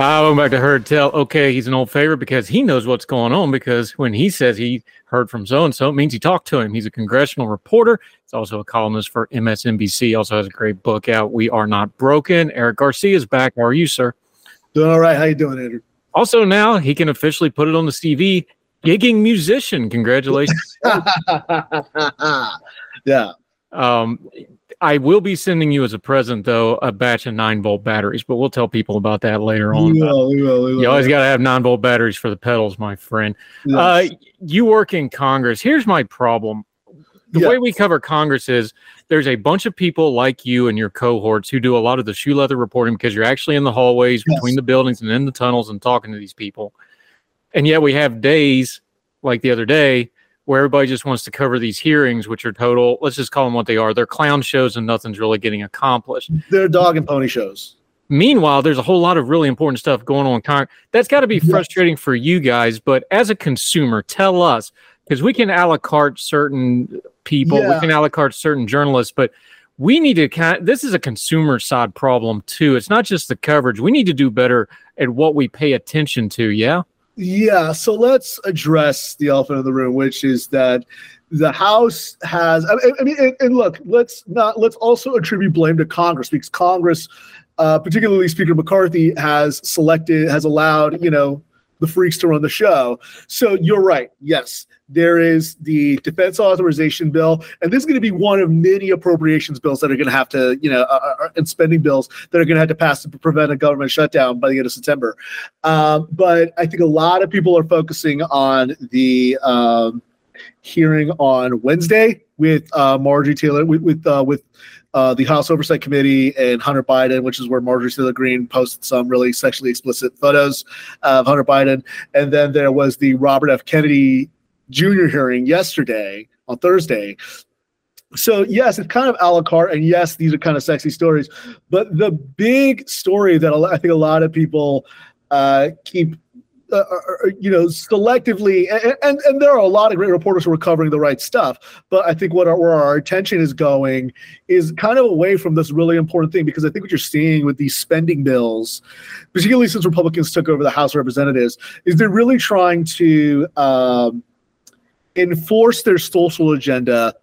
Welcome back to Heard Tell. Okay, he's an old favorite because he knows what's going on. Because when he says he heard from so and so, it means he talked to him. He's a congressional reporter. He's also a columnist for MSNBC. Also has a great book out. We are not broken. Eric Garcia is back. How are you, sir? Doing all right. How you doing, Andrew? Also, now he can officially put it on the CV. Gigging musician. Congratulations. yeah. Um, I will be sending you as a present, though, a batch of nine volt batteries, but we'll tell people about that later on. We will, we will, we will. You always got to have nine volt batteries for the pedals, my friend. Yes. Uh, you work in Congress. Here's my problem. The Yeah. way we cover Congress is there's a bunch of people like you and your cohorts who do a lot of the shoe leather reporting because you're actually in the hallways Yes. between the buildings and in the tunnels and talking to these people. And yet we have days like the other day where everybody just wants to cover these hearings, which are total, let's just call them what they are. They're clown shows and nothing's really getting accomplished. They're dog and pony shows. Meanwhile, there's a whole lot of really important stuff going on. Con- That's got to be Yes. frustrating for you guys. But as a consumer, tell us because we can a la carte certain people, we can a la carte certain journalists, but we need to kind. This is a consumer side problem too. It's not just the coverage. We need to do better at what we pay attention to. Yeah. Yeah, so let's address the elephant in the room, which is that the House has. I mean, and, and look, let's not let's also attribute blame to Congress because Congress, uh, particularly Speaker McCarthy, has selected has allowed you know the freaks to run the show. So you're right. Yes, there is the defense authorization bill, and this is going to be one of many appropriations bills that are going to have to you know uh, uh, and spending bills that are going to have to pass to prevent a government shutdown by the end of September. Um, but I think a lot of people are focusing on the um, hearing on Wednesday with uh, Marjorie Taylor with with uh, with uh, the House Oversight Committee and Hunter Biden, which is where Marjorie Taylor Greene posted some really sexually explicit photos of Hunter Biden, and then there was the Robert F. Kennedy Jr. hearing yesterday on Thursday. So yes, it's kind of a la carte, and yes, these are kind of sexy stories. But the big story that I think a lot of people uh, keep, uh, uh, uh, you know, selectively, and, and and there are a lot of great reporters who are covering the right stuff. But I think what our, where our attention is going is kind of away from this really important thing because I think what you're seeing with these spending bills, particularly since Republicans took over the House of Representatives, is they're really trying to um, enforce their social agenda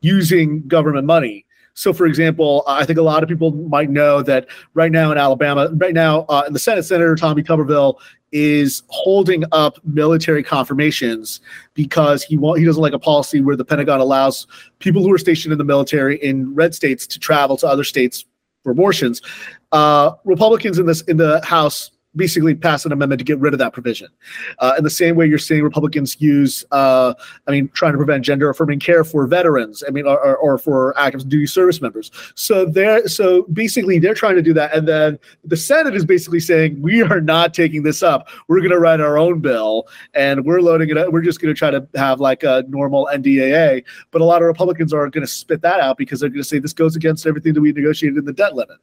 using government money. So, for example, I think a lot of people might know that right now in Alabama, right now uh, in the Senate, Senator Tommy Tuberville is holding up military confirmations because he he doesn't like a policy where the Pentagon allows people who are stationed in the military in red states to travel to other states for abortions. Uh, Republicans in this in the House basically pass an amendment to get rid of that provision. Uh, in the same way, you're seeing Republicans use, uh, I mean, trying to prevent gender affirming care for veterans. I mean, or, or, or for active duty service members. So they're so basically they're trying to do that, and then the Senate is basically saying we are not taking this up. We're going to write our own bill, and we're loading it. up. We're just going to try to have like a normal NDAA. But a lot of Republicans are going to spit that out because they're going to say this goes against everything that we negotiated in the debt limit.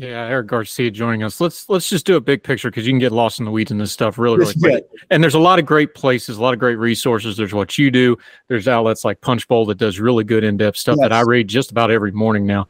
Yeah, Eric Garcia joining us. Let's let's just do a big picture because you can get lost in the weeds in this stuff really, really quick. And there's a lot of great places, a lot of great resources. There's what you do. There's outlets like Punchbowl that does really good in-depth stuff yes. that I read just about every morning now.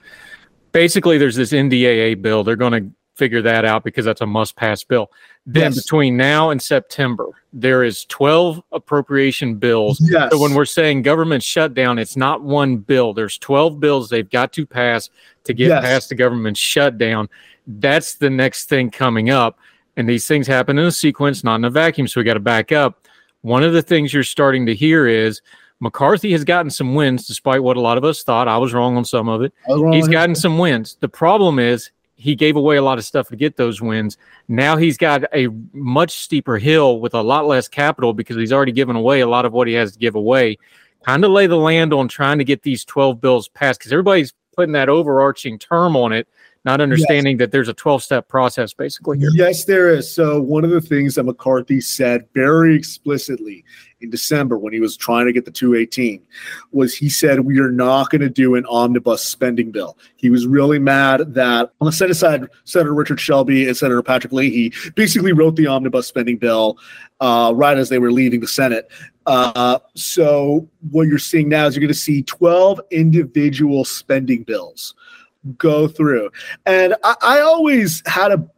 Basically, there's this NDAA bill. They're going to figure that out because that's a must-pass bill. Then yes. between now and September, there is 12 appropriation bills. Yes. So when we're saying government shutdown, it's not one bill. There's 12 bills they've got to pass to get yes. past the government shutdown. That's the next thing coming up. And these things happen in a sequence, not in a vacuum. So we got to back up. One of the things you're starting to hear is McCarthy has gotten some wins, despite what a lot of us thought. I was wrong on some of it. He's gotten some wins. The problem is he gave away a lot of stuff to get those wins. Now he's got a much steeper hill with a lot less capital because he's already given away a lot of what he has to give away. Kind of lay the land on trying to get these 12 bills passed because everybody's putting that overarching term on it, not understanding yes. that there's a 12 step process basically here. Yes, there is. So, one of the things that McCarthy said very explicitly in December when he was trying to get the 218 was he said, We are not going to do an omnibus spending bill. He was really mad that on the Senate side, Senator Richard Shelby and Senator Patrick Leahy basically wrote the omnibus spending bill uh, right as they were leaving the Senate. Uh, so, what you're seeing now is you're going to see 12 individual spending bills go through. And I, I always had a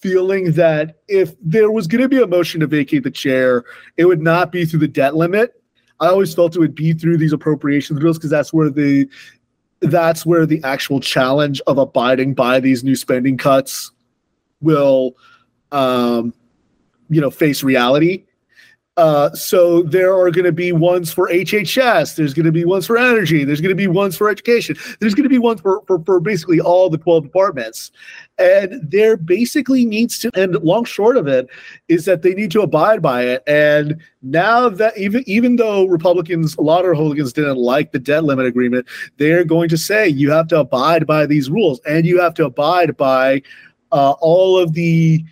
feeling that if there was going to be a motion to vacate the chair, it would not be through the debt limit. I always felt it would be through these appropriations bills because that's where the that's where the actual challenge of abiding by these new spending cuts will um, you know face reality uh, so there are going to be ones for HHS. There's going to be ones for energy. There's going to be ones for education. There's going to be ones for, for, for basically all the 12 departments. And there basically needs to, and long short of it, is that they need to abide by it. And now that even even though Republicans, a lot of Republicans didn't like the debt limit agreement, they're going to say you have to abide by these rules and you have to abide by uh, all of the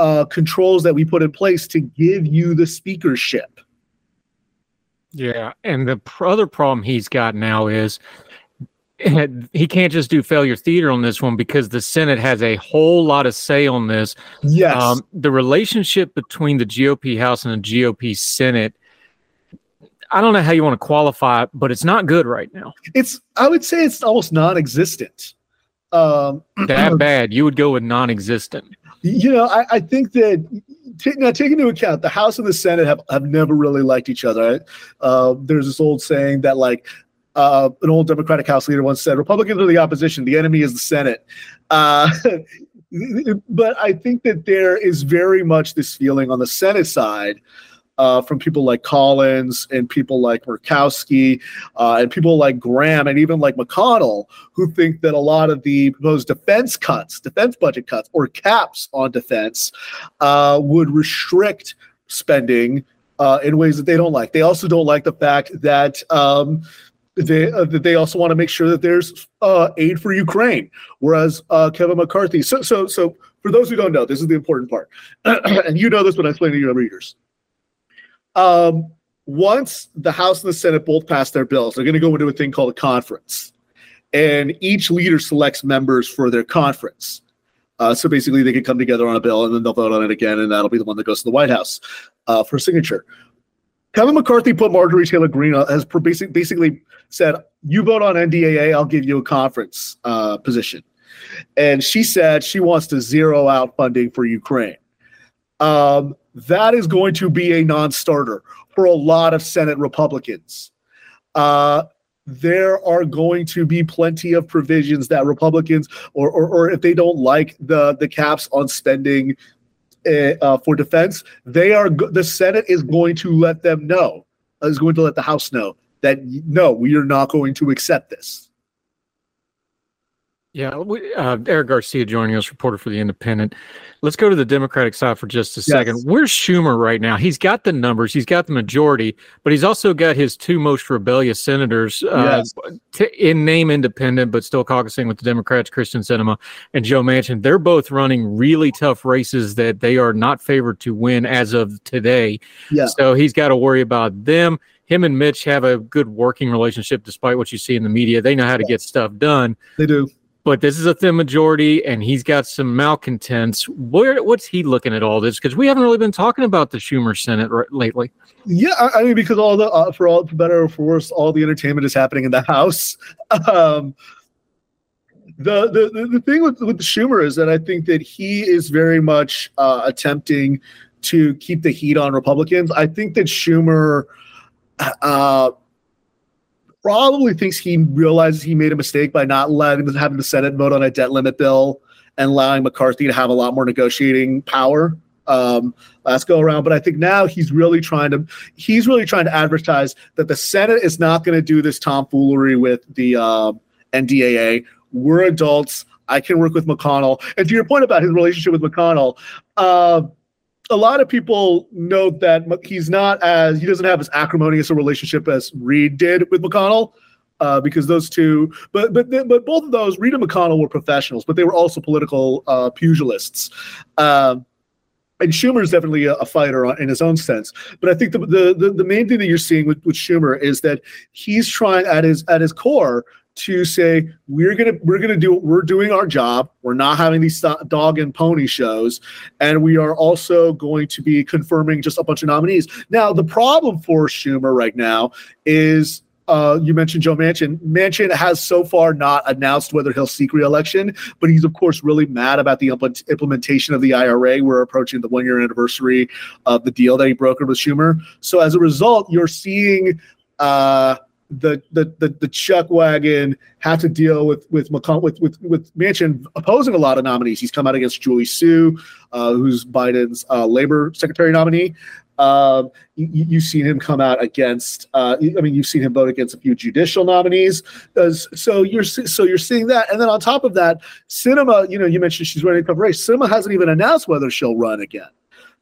uh, controls that we put in place to give you the speakership. Yeah, and the other problem he's got now is he can't just do failure theater on this one because the Senate has a whole lot of say on this. Yes. Um, the relationship between the GOP House and the GOP Senate, I don't know how you want to qualify it, but it's not good right now. It's, I would say it's almost non existent. Um, that bad. You would go with non existent. You know, I, I think that t- now take into account the House and the Senate have, have never really liked each other. Uh, there's this old saying that like uh, an old Democratic House leader once said, "Republicans are the opposition; the enemy is the Senate." Uh, but I think that there is very much this feeling on the Senate side uh, from people like Collins and people like Murkowski uh, and people like Graham and even like McConnell, who think that a lot of the proposed defense cuts, defense budget cuts, or caps on defense uh, would restrict spending uh, in ways that they don't like. They also don't like the fact that. Um, they uh, they also want to make sure that there's uh, aid for Ukraine. Whereas uh, Kevin McCarthy, so so so for those who don't know, this is the important part, and you know this, but I explain to your readers. Um, once the House and the Senate both pass their bills, they're going to go into a thing called a conference, and each leader selects members for their conference. Uh, so basically, they can come together on a bill, and then they'll vote on it again, and that'll be the one that goes to the White House uh, for signature. Kevin McCarthy put Marjorie Taylor Greene as basic, basically said, "You vote on NDAA, I'll give you a conference uh, position," and she said she wants to zero out funding for Ukraine. Um, that is going to be a non-starter for a lot of Senate Republicans. Uh, there are going to be plenty of provisions that Republicans, or, or, or if they don't like the the caps on spending uh, uh, for defense, they are the Senate is going to let them know, is going to let the House know that no, we are not going to accept this. Yeah, we, uh, Eric Garcia joining us, reporter for the Independent. Let's go to the Democratic side for just a yes. second. Where's Schumer right now? He's got the numbers, he's got the majority, but he's also got his two most rebellious senators uh, yes. in name independent, but still caucusing with the Democrats, Kyrsten Sinema and Joe Manchin. They're both running really tough races that they are not favored to win as of today. Yeah. So he's got to worry about them him and Mitch have a good working relationship despite what you see in the media. They know how to get stuff done. They do but this is a thin majority, and he's got some malcontents. Where what's he looking at all this? Because we haven't really been talking about the Schumer Senate lately. Yeah, I, I mean, because all the uh, for all for better or for worse, all the entertainment is happening in the House. Um, the, the the thing with with Schumer is that I think that he is very much uh, attempting to keep the heat on Republicans. I think that Schumer uh, probably thinks he realizes he made a mistake by not letting having the Senate vote on a debt limit bill and allowing McCarthy to have a lot more negotiating power um, last go around. But I think now he's really trying to he's really trying to advertise that the Senate is not going to do this tomfoolery with the uh, NDAA. We're adults. I can work with McConnell. And to your point about his relationship with McConnell, uh, a lot of people note that he's not as he doesn't have as acrimonious a relationship as Reid did with McConnell. Uh, because those two, but but but both of those, Reid and McConnell were professionals, but they were also political uh, pugilists. Um, and Schumer is definitely a, a, fighter in his own sense. But I think the, the, the the main thing that you're seeing with, with Schumer is that he's trying at his at his core to say we're gonna we're gonna do we're doing our job. We're not having these dog and pony shows, and we are also going to be confirming just a bunch of nominees. Now, the problem for Schumer right now is uh, you mentioned Joe Manchin. Manchin has so far not announced whether he'll seek reelection, but he's of course really mad about the impl- implementation of the IRA. We're approaching the one year anniversary of the deal that he brokered with Schumer. So as a result, you're seeing. Uh, the the the, the chuck wagon have to deal with with McCon- with with with Manchin opposing a lot of nominees. He's come out against Julie Su, uh, who's Biden's uh, labor secretary nominee. Um, you, have seen him come out against. Uh, I mean, you've seen him vote against a few judicial nominees. so you're so you're seeing that, and then on top of that, Sinema. You know, you mentioned she's running a race. Sinema hasn't even announced whether she'll run again.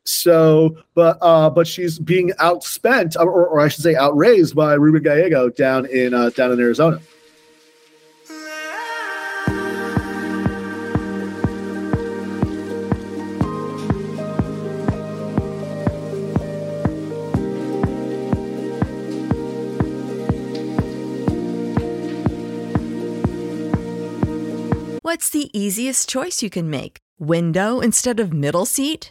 So, but uh, but she's being outspent, or, or I should say, outraised by Ruben Gallego down in uh, down in Arizona. What's the easiest choice you can make? Window instead of middle seat?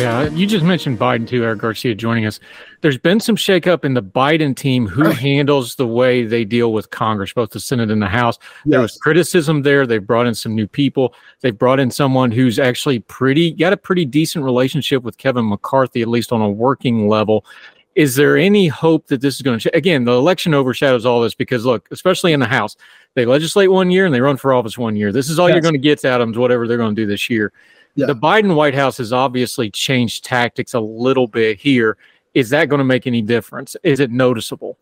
Yeah, you just mentioned Biden too, Eric Garcia joining us. There's been some shakeup in the Biden team who handles the way they deal with Congress, both the Senate and the House. Yes. There was criticism there. They've brought in some new people. They've brought in someone who's actually pretty got a pretty decent relationship with Kevin McCarthy, at least on a working level. Is there any hope that this is going to again? The election overshadows all this because look, especially in the House, they legislate one year and they run for office one year. This is all yes. you're going to get, Adams, whatever they're going to do this year. Yeah. The Biden White House has obviously changed tactics a little bit here. Is that going to make any difference? Is it noticeable?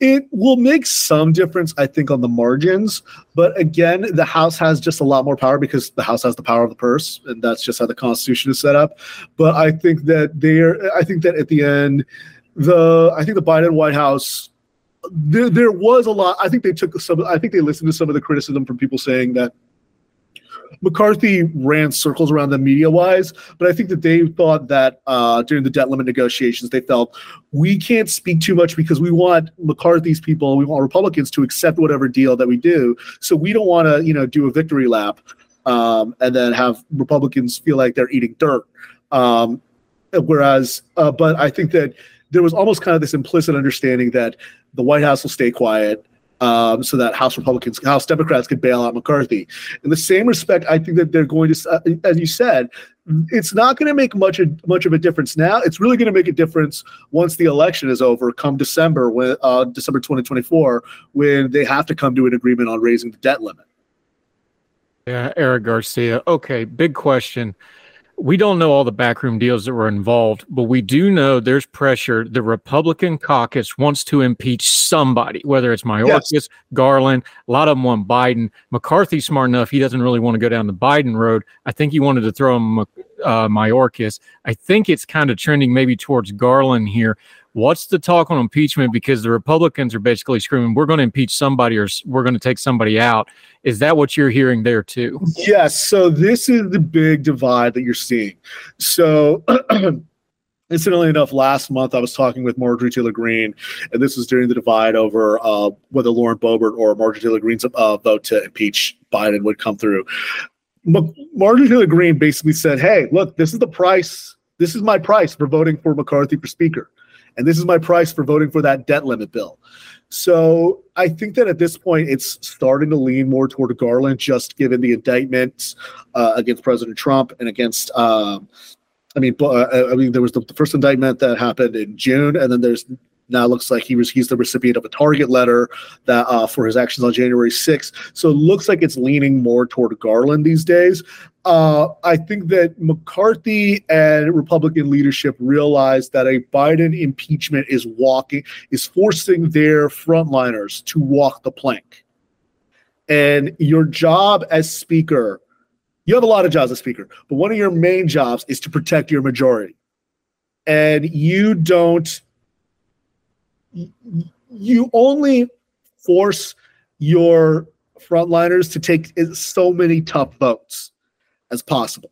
It will make some difference, I think, on the margins. But again, the House has just a lot more power because the House has the power of the purse, and that's just how the Constitution is set up. But I think that they're, I think that at the end, the, I think the Biden White House there, there was a lot. I think they took some. I think they listened to some of the criticism from people saying that McCarthy ran circles around them media wise, but I think that they thought that uh, during the debt limit negotiations, they felt we can't speak too much because we want McCarthy's people, we want Republicans to accept whatever deal that we do. So we don't want to, you know, do a victory lap um, and then have Republicans feel like they're eating dirt. Um, whereas, uh, but I think that there was almost kind of this implicit understanding that the White House will stay quiet um, so that House Republicans, House Democrats could bail out McCarthy. In the same respect, I think that they're going to, uh, as you said, it's not going to make much of, much of a difference now. It's really going to make a difference once the election is over, come December, when uh, December 2024, when they have to come to an agreement on raising the debt limit. Yeah, Eric Garcia. Okay, big question we don't know all the backroom deals that were involved, but we do know there's pressure. The Republican caucus wants to impeach somebody, whether it's Mayorkas, yes. Garland, a lot of them want Biden. McCarthy's smart enough; he doesn't really want to go down the Biden road. I think he wanted to throw him uh, Mayorkas. I think it's kind of trending maybe towards Garland here. What's the talk on impeachment? Because the Republicans are basically screaming, "We're going to impeach somebody, or we're going to take somebody out." Is that what you're hearing there too? Yes. So this is the big divide that you're seeing. So. Incidentally enough, last month I was talking with Marjorie Taylor Greene, and this was during the divide over uh, whether Lauren Boebert or Marjorie Taylor Greene's uh, vote to impeach Biden would come through. Marjorie Taylor Greene basically said, "Hey, look, this is the price. This is my price for voting for McCarthy for Speaker." And this is my price for voting for that debt limit bill. So I think that at this point, it's starting to lean more toward Garland, just given the indictments uh, against President Trump and against. Um, I mean, uh, I mean, there was the, the first indictment that happened in June, and then there's now it looks like he was he's the recipient of a target letter that uh, for his actions on January 6th. So it looks like it's leaning more toward Garland these days. Uh, I think that McCarthy and Republican leadership realize that a Biden impeachment is walking is forcing their frontliners to walk the plank. And your job as speaker, you have a lot of jobs as speaker, but one of your main jobs is to protect your majority. And you don't you only force your frontliners to take so many tough votes as possible.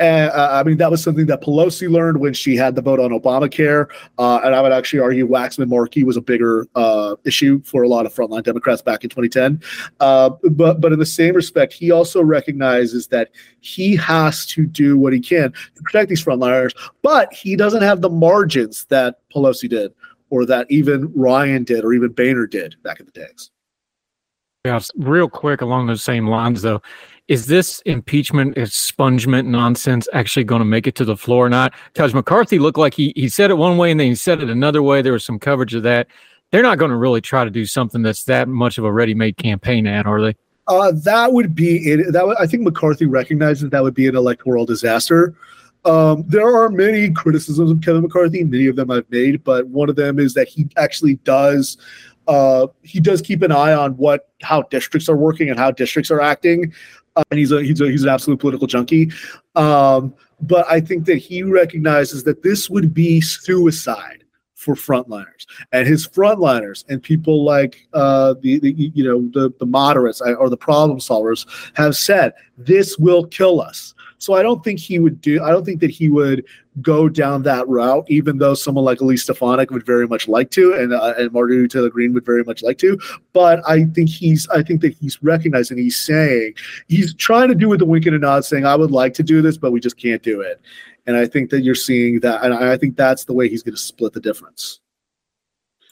And uh, I mean, that was something that Pelosi learned when she had the vote on Obamacare. Uh, and I would actually argue Waxman Markey was a bigger uh, issue for a lot of frontline Democrats back in 2010. Uh, but, but in the same respect, he also recognizes that he has to do what he can to protect these frontliners, but he doesn't have the margins that Pelosi did or that even Ryan did or even Boehner did back in the days. Yeah, real quick along those same lines though, is this impeachment expungement nonsense actually going to make it to the floor or not? Because McCarthy looked like he he said it one way and then he said it another way. There was some coverage of that. They're not going to really try to do something that's that much of a ready-made campaign ad, are they? Uh, that would be it. That would, I think McCarthy recognizes that would be an electoral disaster. Um, there are many criticisms of Kevin McCarthy. Many of them I've made, but one of them is that he actually does uh, he does keep an eye on what how districts are working and how districts are acting. Uh, and he's a he's a he's an absolute political junkie. Um, but I think that he recognizes that this would be suicide for frontliners and his frontliners and people like uh, the, the you know the the moderates uh, or the problem solvers have said this will kill us so I don't think he would do. I don't think that he would go down that route, even though someone like Elise Stefanik would very much like to, and uh, and Marjorie Taylor Greene would very much like to. But I think he's. I think that he's recognizing. He's saying he's trying to do with the wink and a nod, saying I would like to do this, but we just can't do it. And I think that you're seeing that, and I think that's the way he's going to split the difference.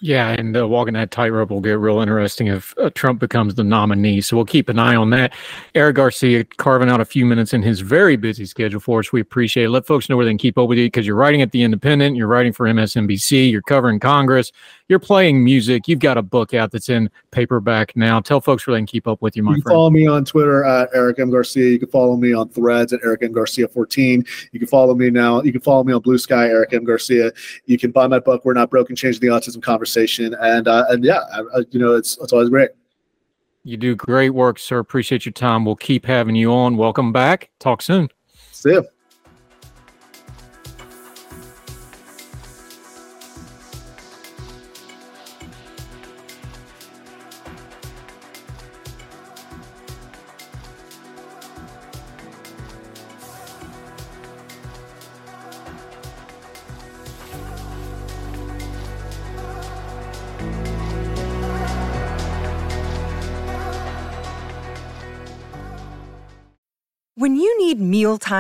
Yeah, and uh, walking that tightrope will get real interesting if uh, Trump becomes the nominee. So we'll keep an eye on that. Eric Garcia carving out a few minutes in his very busy schedule for us. We appreciate it. Let folks know where they can keep up with you because you're writing at The Independent, you're writing for MSNBC, you're covering Congress, you're playing music, you've got a book out that's in paperback now. Tell folks where they can keep up with you, my you can friend. follow me on Twitter at Eric M. Garcia. You can follow me on Threads at Eric M. Garcia 14. You can follow me now. You can follow me on Blue Sky, Eric M. Garcia. You can buy my book, We're Not Broken, Changing the Autism Conversation. And uh, and yeah, I, I, you know, it's it's always great. You do great work, sir. Appreciate your time. We'll keep having you on. Welcome back. Talk soon. See you.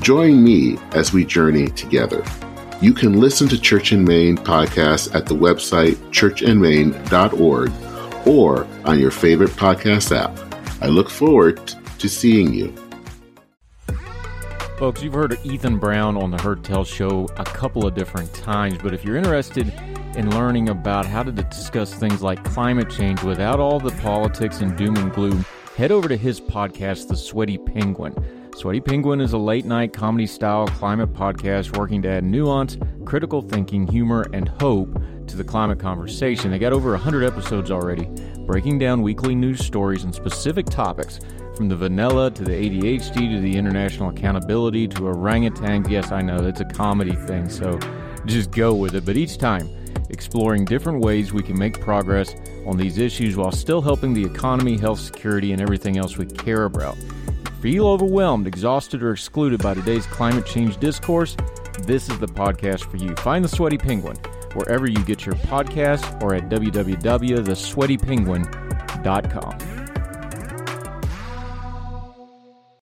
Join me as we journey together. You can listen to Church in Main podcasts at the website churchandmain.org or on your favorite podcast app. I look forward to seeing you. Folks, you've heard of Ethan Brown on the Heard Tell show a couple of different times, but if you're interested in learning about how to discuss things like climate change without all the politics and doom and gloom, head over to his podcast, The Sweaty Penguin. Sweaty Penguin is a late night comedy style climate podcast working to add nuance, critical thinking, humor, and hope to the climate conversation. They got over 100 episodes already, breaking down weekly news stories and specific topics from the vanilla to the ADHD to the international accountability to orangutans. Yes, I know that's a comedy thing, so just go with it. But each time, exploring different ways we can make progress on these issues while still helping the economy, health, security, and everything else we care about. Feel overwhelmed, exhausted, or excluded by today's climate change discourse? This is the podcast for you. Find the Sweaty Penguin wherever you get your podcast or at www.thesweatypenguin.com.